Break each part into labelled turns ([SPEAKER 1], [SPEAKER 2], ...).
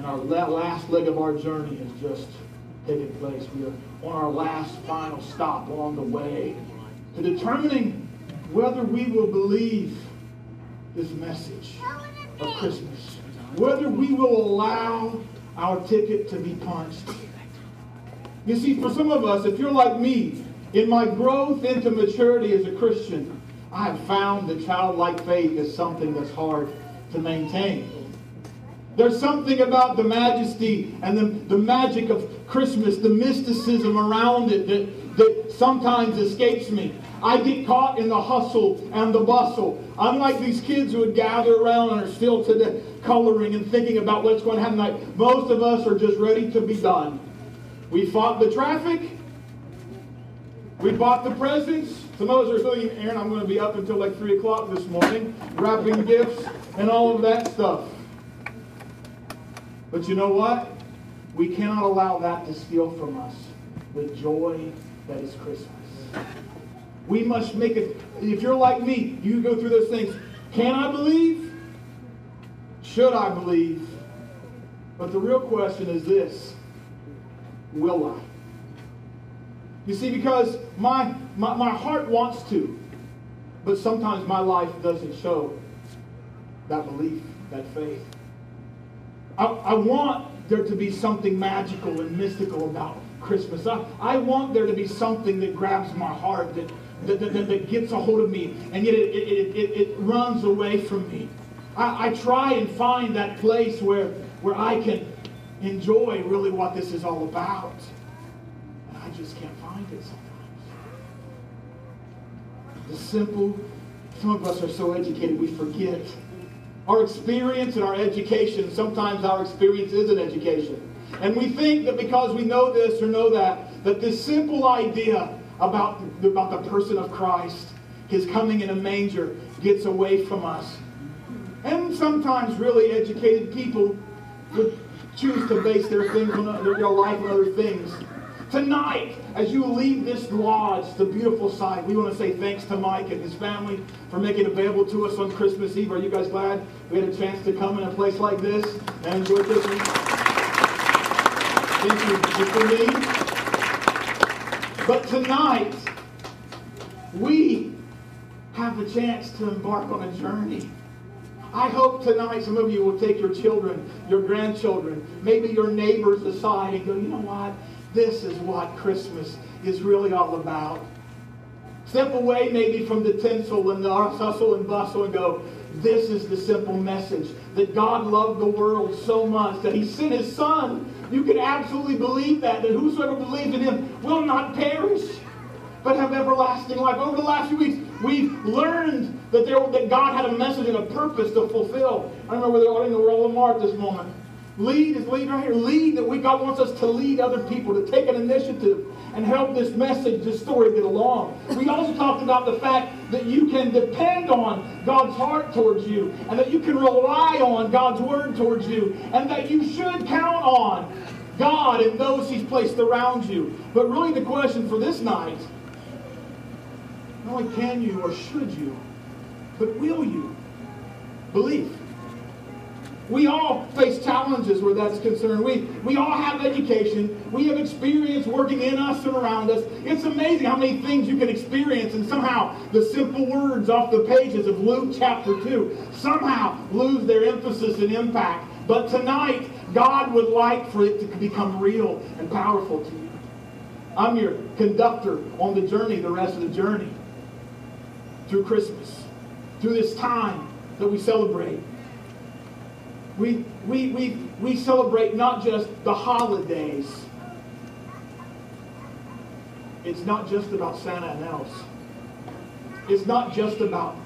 [SPEAKER 1] And our last leg of our journey has just taken place. We are on our last final stop along the way to determining whether we will believe this message of Christmas, whether we will allow our ticket to be punched. You see, for some of us, if you're like me, in my growth into maturity as a Christian, I have found that childlike faith is something that's hard to maintain. There's something about the majesty and the, the magic of Christmas, the mysticism around it that, that sometimes escapes me. I get caught in the hustle and the bustle. Unlike these kids who would gather around and are still today coloring and thinking about what's going to happen tonight, most of us are just ready to be done. We fought the traffic. We bought the presents. Some of us are Aaron, I'm going to be up until like 3 o'clock this morning, wrapping gifts and all of that stuff. But you know what? We cannot allow that to steal from us the joy that is Christmas. We must make it. If you're like me, you go through those things. Can I believe? Should I believe? But the real question is this Will I? You see, because my, my, my heart wants to, but sometimes my life doesn't show that belief, that faith. I, I want there to be something magical and mystical about Christmas. I, I want there to be something that grabs my heart, that, that, that, that gets a hold of me, and yet it, it, it, it runs away from me. I, I try and find that place where, where I can enjoy really what this is all about. And I just can't find it sometimes. The simple, some of us are so educated we forget our experience and our education. Sometimes our experience is an education. And we think that because we know this or know that, that this simple idea about, about the person of Christ, his coming in a manger, gets away from us. And sometimes really educated people would choose to base their things on their life on other things. Tonight, as you leave this lodge, the beautiful sight, we want to say thanks to Mike and his family for making it available to us on Christmas Eve. Are you guys glad we had a chance to come in a place like this and enjoy Christmas? Thank you for me. But tonight, we have the chance to embark on a journey. I hope tonight some of you will take your children, your grandchildren, maybe your neighbors aside and go, you know what? This is what Christmas is really all about. Step away maybe from the tinsel and the hustle and bustle and go, this is the simple message that God loved the world so much that he sent his son. You can absolutely believe that, that whosoever believes in him will not perish, but have everlasting life. Over the last few weeks, we've learned that, there, that God had a message and a purpose to fulfill. I remember they're in the Royal Mart this moment. Lead is lead right here. Lead that we God wants us to lead other people to take an initiative and help this message, this story get along. We also talked about the fact that you can depend on God's heart towards you and that you can rely on God's word towards you and that you should count on God and those He's placed around you. But really the question for this night, not only can you or should you, but will you believe? We all face challenges where that's concerned. We, we all have education. We have experience working in us and around us. It's amazing how many things you can experience, and somehow the simple words off the pages of Luke chapter 2 somehow lose their emphasis and impact. But tonight, God would like for it to become real and powerful to you. I'm your conductor on the journey, the rest of the journey, through Christmas, through this time that we celebrate we, we, we, we celebrate not just the holidays. It's not just about Santa and Elves. It's not just about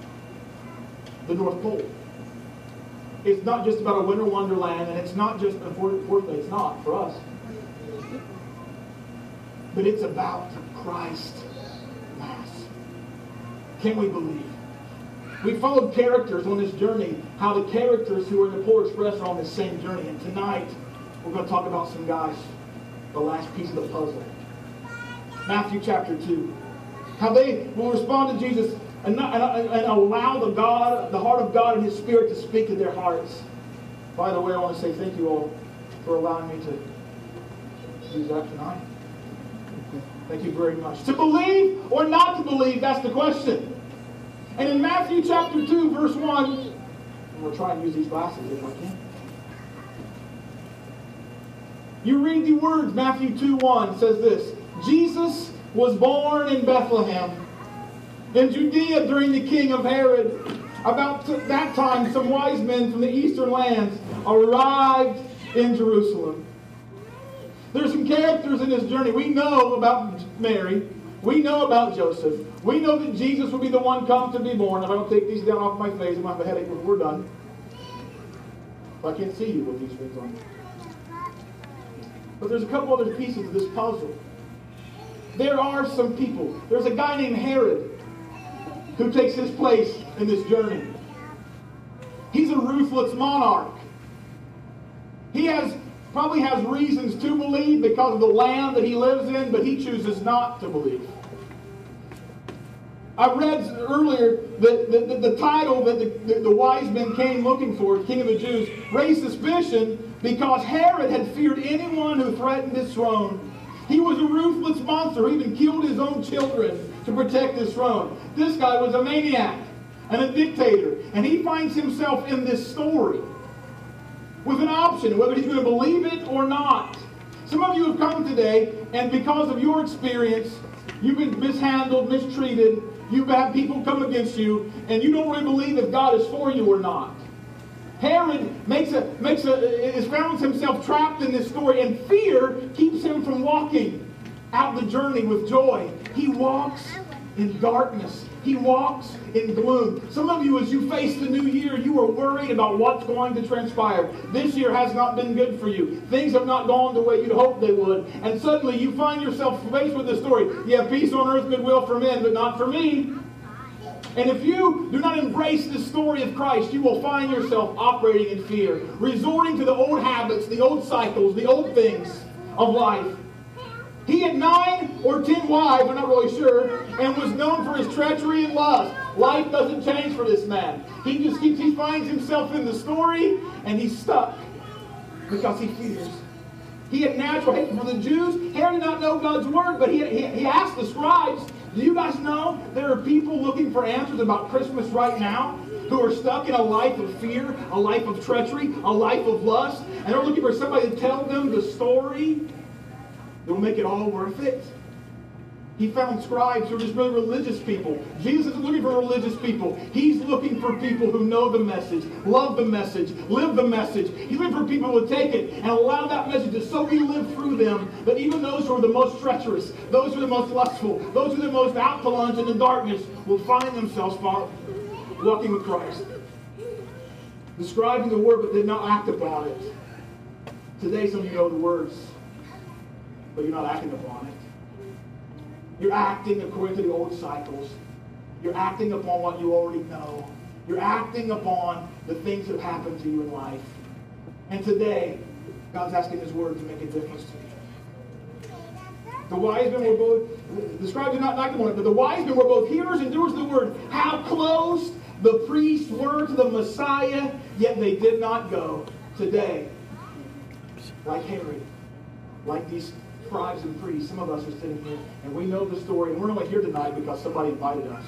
[SPEAKER 1] the North Pole. It's not just about a winter wonderland, and it's not just, unfortunately, it's not for us. But it's about Christ Mass. Can we believe? We followed characters on this journey, how the characters who are in the Polar Express are on the same journey. And tonight, we're going to talk about some guys, the last piece of the puzzle. Matthew chapter 2. How they will respond to Jesus and, not, and, and allow the God, the heart of God and His Spirit to speak to their hearts. By the way, I want to say thank you all for allowing me to use that tonight. Thank you very much. To believe or not to believe, that's the question. And in Matthew chapter 2, verse 1, we'll try and use these glasses if I can. You read the words, Matthew 2 1 says this Jesus was born in Bethlehem, in Judea during the king of Herod. About that time, some wise men from the eastern lands arrived in Jerusalem. There's some characters in this journey. We know about Mary. We know about Joseph. We know that Jesus will be the one come to be born. If I don't take these down off my face, I'm going to have a headache when we're done. I can't see you with these things on. But there's a couple other pieces of this puzzle. There are some people. There's a guy named Herod who takes his place in this journey. He's a ruthless monarch. He has probably has reasons to believe because of the land that he lives in, but he chooses not to believe. I read earlier that the, title that the, the, the wise men came looking for, King of the Jews, raised suspicion because Herod had feared anyone who threatened his throne. He was a ruthless monster even killed his own children to protect his throne. This guy was a maniac and a dictator, and he finds himself in this story with an option whether he's going to believe it or not. Some of you have come today, and because of your experience, you've been mishandled, mistreated, You've had people come against you, and you don't really believe if God is for you or not. Herod makes a, makes a, is found himself trapped in this story, and fear keeps him from walking out the journey with joy. He walks in darkness. He walks in gloom. Some of you, as you face the new year, you are worried about what's going to transpire. This year has not been good for you. Things have not gone the way you'd hoped they would. And suddenly you find yourself faced with the story. You have peace on earth, goodwill for men, but not for me. And if you do not embrace the story of Christ, you will find yourself operating in fear, resorting to the old habits, the old cycles, the old things of life. He had nine or ten wives, I'm not really sure, and was known for his treachery and lust. Life doesn't change for this man. He just keeps, he finds himself in the story, and he's stuck because he fears. He had natural hate for the Jews. Herod did not know God's word, but he, he, he asked the scribes, do you guys know there are people looking for answers about Christmas right now who are stuck in a life of fear, a life of treachery, a life of lust, and they're looking for somebody to tell them the story It'll make it all worth it. He found scribes who are just really religious people. Jesus isn't looking for religious people. He's looking for people who know the message, love the message, live the message. He's looking for people who will take it and allow that message to so be lived through them that even those who are the most treacherous, those who are the most lustful, those who are the most out to lunge in the darkness will find themselves walking with Christ. Describing the word but did not act upon it. Today some of you know the words but you're not acting upon it. You're acting according to the old cycles. You're acting upon what you already know. You're acting upon the things that have happened to you in life. And today, God's asking His Word to make a difference to you. The wise men were both, the scribes did not act upon it, but the wise men were both hearers and doers of the Word. How close the priests were to the Messiah, yet they did not go. Today, like Herod, like these scribes and priests, some of us are sitting here, and we know the story, and we're only here tonight because somebody invited us.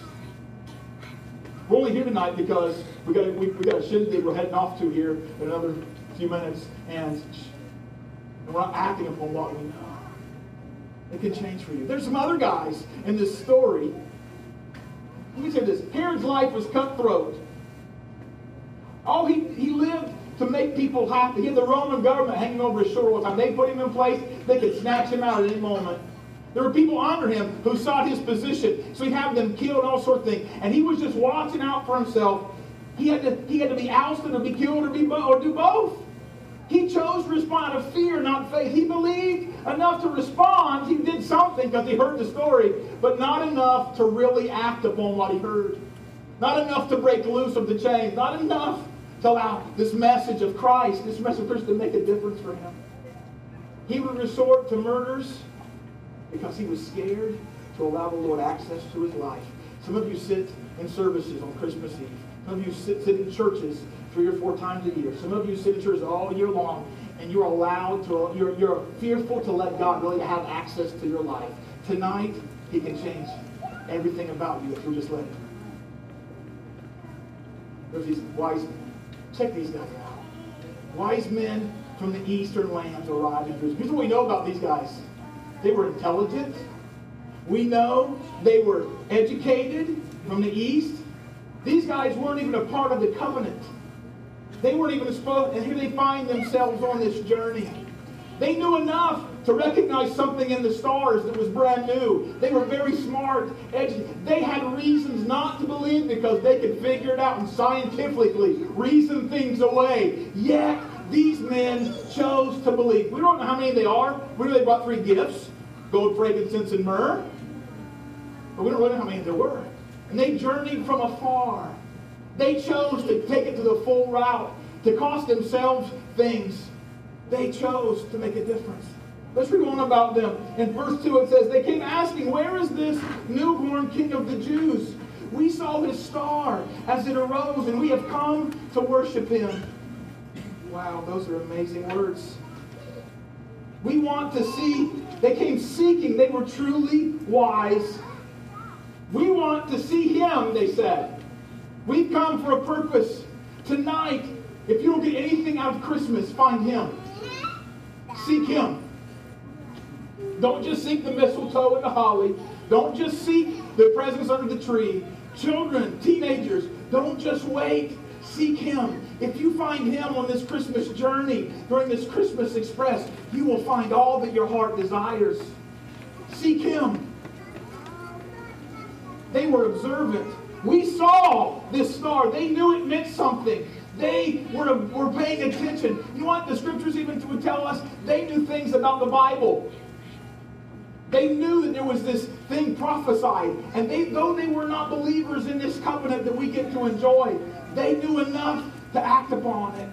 [SPEAKER 1] We're only here tonight because we got a, we, we got a shindig we're heading off to here in another few minutes, and, and we're not acting upon what we know. It can change for you. There's some other guys in this story. Let me say this. Herod's life was cutthroat. Oh, he, he lived to make people happy. He had the Roman government hanging over his shoulder all the time. They put him in place, they could snatch him out at any moment. There were people under him who sought his position, so he'd have them killed, all sorts of things. And he was just watching out for himself. He had to, he had to be ousted or be killed or, be, or do both. He chose to respond to fear, not faith. He believed enough to respond. He did something because he heard the story, but not enough to really act upon what he heard. Not enough to break loose of the chains. Not enough to allow this message of Christ, this message of Christ to make a difference for him. He would resort to murders because he was scared to allow the Lord access to his life. Some of you sit in services on Christmas Eve. Some of you sit, sit in churches three or four times a year. Some of you sit in churches all year long, and you're allowed to, you're, you're fearful to let God really have access to your life, tonight he can change everything about you if you just let him. There's these wise men. Check these guys out. Wise men from the eastern lands arrived in Jerusalem. Here's what we know about these guys. They were intelligent. We know they were educated from the east. These guys weren't even a part of the covenant. They weren't even supposed, and here they find themselves on this journey. They knew enough to recognize something in the stars that was brand new. They were very smart. They had reasons not to believe because they could figure it out and scientifically reason things away. Yet, these men chose to believe. We don't know how many they are. We know they brought three gifts gold, frankincense, and myrrh. But we don't really know how many there were. And they journeyed from afar. They chose to take it to the full route, to cost themselves things. They chose to make a difference. Let's read on about them. In verse 2 it says, They came asking, Where is this newborn king of the Jews? We saw his star as it arose, and we have come to worship him. Wow, those are amazing words. We want to see, they came seeking, they were truly wise. We want to see him, they said. We've come for a purpose. Tonight, if you don't get anything out of Christmas, find him. Seek him. Don't just seek the mistletoe and the holly. Don't just seek the presents under the tree. Children, teenagers, don't just wait. Seek him. If you find him on this Christmas journey, during this Christmas express, you will find all that your heart desires. Seek him. They were observant. We saw this star. They knew it meant something. They were, were paying attention. You want the scriptures even to tell us they knew things about the Bible. They knew that there was this thing prophesied. And they, though they were not believers in this covenant that we get to enjoy, they knew enough to act upon it.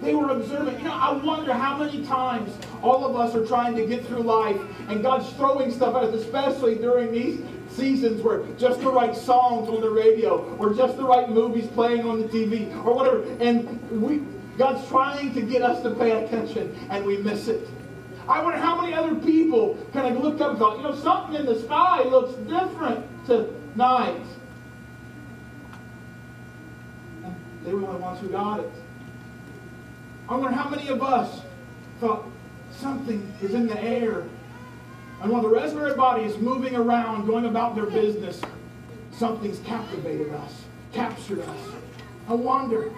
[SPEAKER 1] They were observant. You know, I wonder how many times all of us are trying to get through life and God's throwing stuff at us, especially during these seasons where just the right songs on the radio or just the right movies playing on the TV or whatever. And we, God's trying to get us to pay attention and we miss it. I wonder how many other people kind of looked up and thought, you know, something in the sky looks different tonight. And they were the ones who got it. I wonder how many of us thought something is in the air and while the rest of everybody is moving around, going about their business, something's captivated us, captured us. I wonder.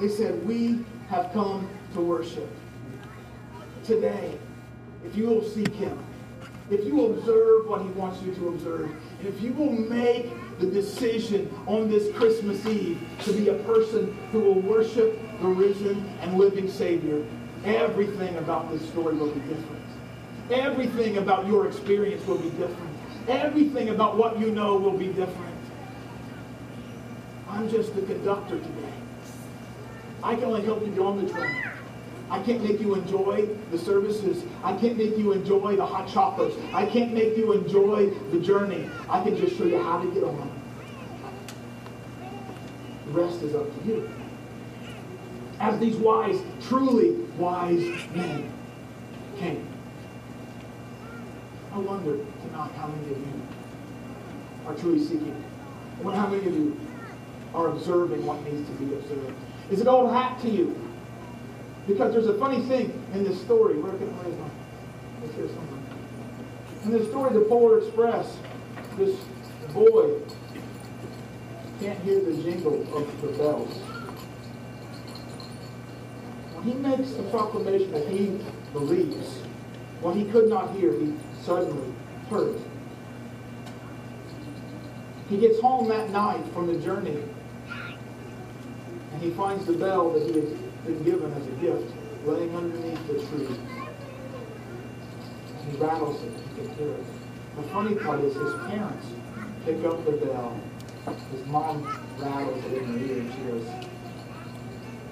[SPEAKER 1] They said, We have come to worship. Today, if you will seek him, if you observe what he wants you to observe, if you will make the decision on this Christmas Eve to be a person who will worship the risen and living Savior, everything about this story will be different. Everything about your experience will be different. Everything about what you know will be different. I'm just the conductor today. I can only help you get on the train. I can't make you enjoy the services. I can't make you enjoy the hot chocolates. I can't make you enjoy the journey. I can just show you how to get on. The rest is up to you. As these wise, truly wise men came. I wonder tonight how many of you are truly seeking. I wonder how many of you are observing what needs to be observed. Is it old hat to you? Because there's a funny thing in this story. Where can I my? Let's hear something. In this story, the Polar Express, this boy can't hear the jingle of the bells. When he makes the proclamation that he believes, what he could not hear, he suddenly hurt. He gets home that night from the journey and he finds the bell that he has been given as a gift laying underneath the tree. He rattles it. He can hear it. The funny part is his parents pick up the bell. His mom rattles it in her ear and she goes,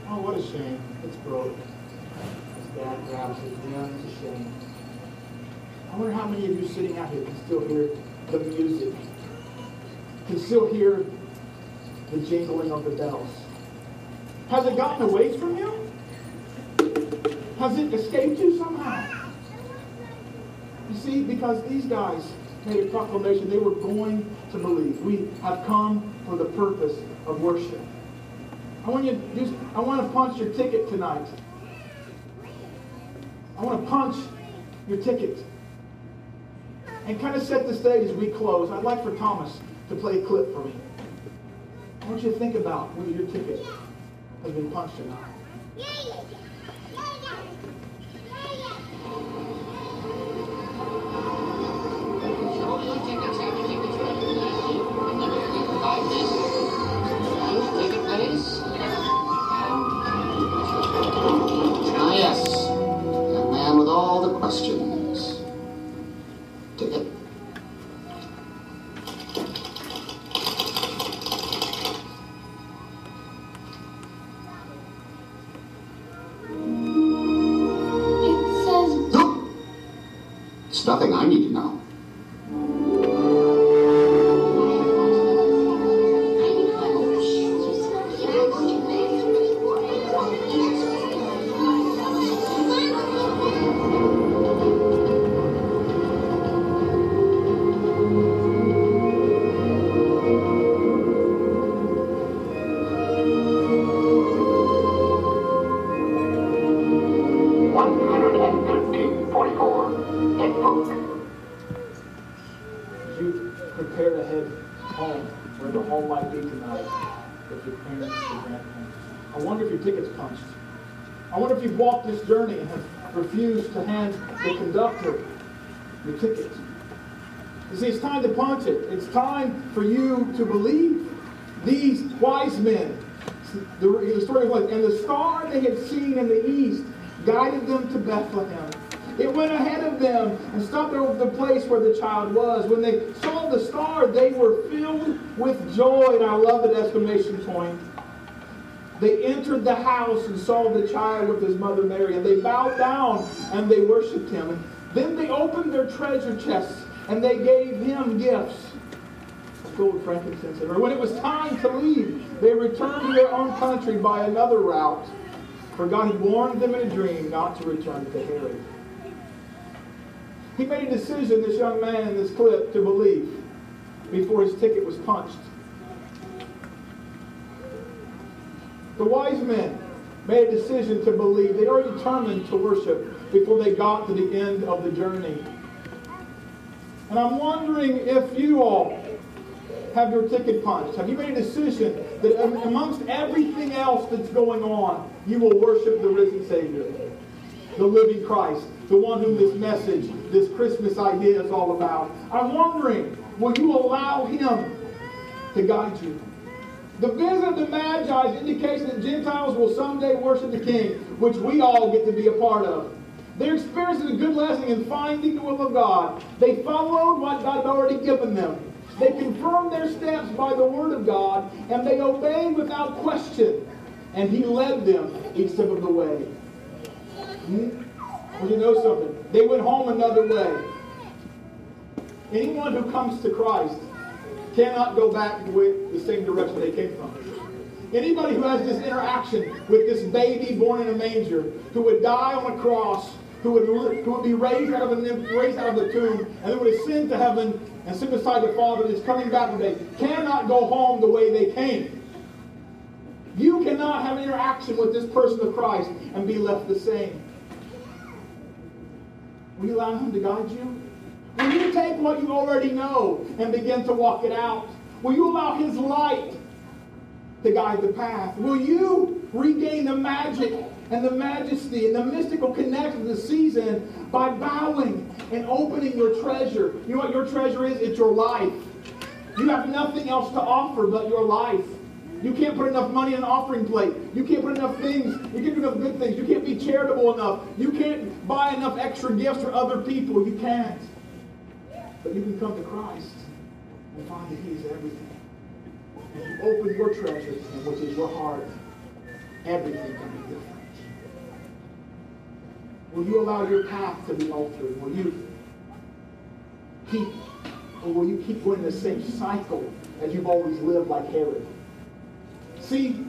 [SPEAKER 1] Oh, what a shame. It's broke. His dad grabs it. Yeah, it's a shame. I wonder how many of you sitting out here can still hear the music, can still hear the jingling of the bells. Has it gotten away from you? Has it escaped you somehow? You see, because these guys made a proclamation they were going to believe. We have come for the purpose of worship. I want you to just, I want to punch your ticket tonight. I want to punch your ticket. And kind of set the stage as we close. I'd like for Thomas to play a clip for me. I want you to think about your ticket has been punched or not. Time for you to believe. These wise men, the, story was, and the star they had seen in the east guided them to Bethlehem. It went ahead of them and stopped over the place where the child was. When they saw the star, they were filled with joy. And I love that exclamation point. They entered the house and saw the child with his mother Mary, and they bowed down and they worshiped him. And then they opened their treasure chests and they gave him gifts gold, frankincense, and When it was time to leave, they returned to their own country by another route, for God had warned them in a dream not to return to Herod. He made a decision, this young man in this clip, to believe before his ticket was punched. The wise men made a decision to believe. They were determined to worship before they got to the end of the journey. And I'm wondering if you all have your ticket punched? Have you made a decision that amongst everything else that's going on, you will worship the risen Savior, the living Christ, the one whom this message, this Christmas idea is all about? I'm wondering, will you allow Him to guide you? The visit of the Magi indicates that Gentiles will someday worship the King, which we all get to be a part of. Their experience is a good lesson in finding the will of God. They followed what God had already given them. They confirmed their steps by the word of God, and they obeyed without question. And he led them each step of the way. Hmm? Well, you know something? They went home another way. Anyone who comes to Christ cannot go back with the same direction they came from. Anybody who has this interaction with this baby born in a manger, who would die on a cross, who would, who would be raised out of the raised out of the tomb, and who would ascend to heaven and sit beside the Father is coming back today cannot go home the way they came. You cannot have interaction with this person of Christ and be left the same. Will you allow Him to guide you? Will you take what you already know and begin to walk it out? Will you allow His light to guide the path? Will you regain the magic and the majesty and the mystical connection of the season by bowing and opening your treasure. You know what your treasure is? It's your life. You have nothing else to offer but your life. You can't put enough money in an offering plate. You can't put enough things. You can't do enough good things. You can't be charitable enough. You can't buy enough extra gifts for other people. You can't. But you can come to Christ and find that He is everything. And you open your treasure which is your heart, everything can be different. Will you allow your path to be altered? Will you keep, or will you keep going the same cycle as you've always lived like Herod? See,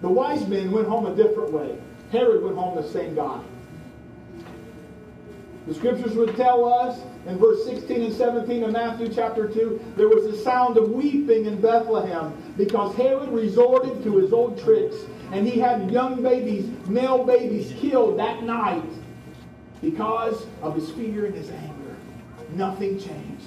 [SPEAKER 1] The wise men went home a different way. Herod went home the same guy. The scriptures would tell us in verse 16 and 17 of Matthew chapter 2, there was a sound of weeping in Bethlehem because Herod resorted to his old tricks and he had young babies, male babies, killed that night because of his fear and his anger. Nothing changed.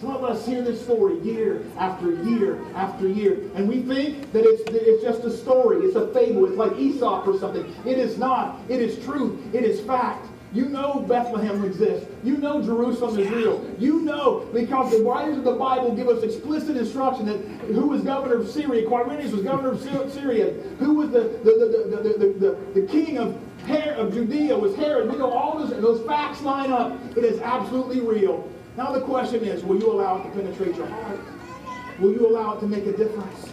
[SPEAKER 1] Some of us hear this story year after year after year, and we think that it's, it's just a story, it's a fable, it's like Aesop or something. It is not. It is truth. It is fact. You know Bethlehem exists. You know Jerusalem is real. You know because the writers of the Bible give us explicit instruction that who was governor of Syria, Quirinius was governor of Syria, who was the, the, the, the, the, the, the king of, of Judea was Herod. We know all those, those facts line up. It is absolutely real. Now the question is, will you allow it to penetrate your heart? Will you allow it to make a difference?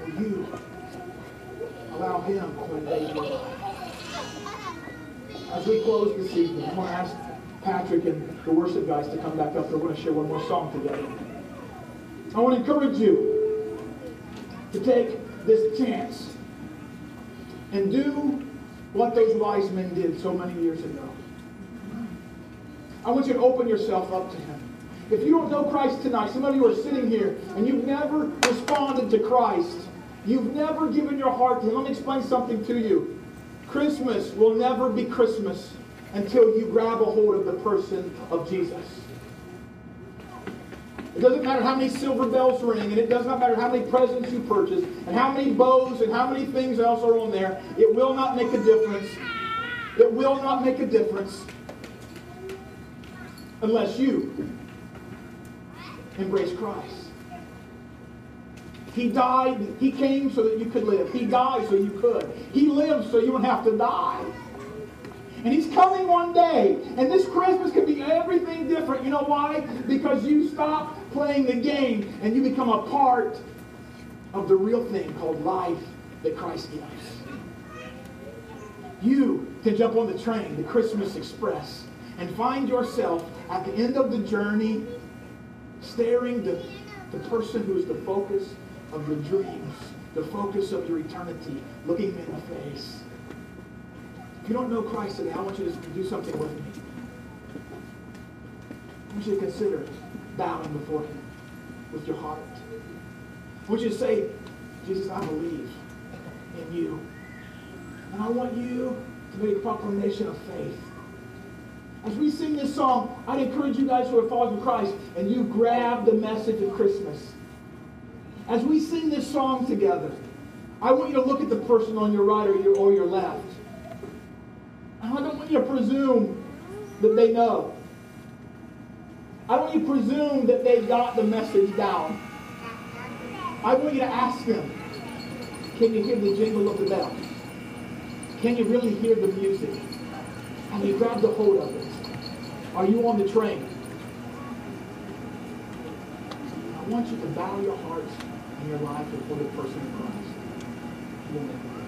[SPEAKER 1] Will you allow him to invade your life? As we close this evening, I'm going to ask Patrick and the worship guys to come back up. They're going to share one more song together. I want to encourage you to take this chance and do what those wise men did so many years ago. I want you to open yourself up to Him. If you don't know Christ tonight, some of you are sitting here and you've never responded to Christ. You've never given your heart to Him. Let me explain something to you. Christmas will never be Christmas until you grab a hold of the person of Jesus. It doesn't matter how many silver bells ring, and it does not matter how many presents you purchase, and how many bows, and how many things else are on there. It will not make a difference. It will not make a difference unless you embrace Christ. He died, He came so that you could live. He died so you could. He lived so you wouldn't have to die. And He's coming one day. And this Christmas can be everything different. You know why? Because you stop playing the game and you become a part of the real thing called life that Christ gives. You can jump on the train, the Christmas Express, and find yourself at the end of the journey staring the, the person who is the focus of your dreams, the focus of your eternity, looking in the face. If you don't know Christ today, I want you to do something with me. I want you to consider bowing before him with your heart. I want you to say, Jesus, I believe in you. And I want you to make a proclamation of faith as we sing this song, I'd encourage you guys who are followers of Christ and you grab the message of Christmas. As we sing this song together, I want you to look at the person on your right or your, or your left. I don't want you to presume that they know. I don't want you to presume that they got the message down. I want you to ask them, can you hear the jingle of the bell? Can you really hear the music? And you grab the hold of it. Are you on the train? I want you to bow your hearts and your life before the person of Christ.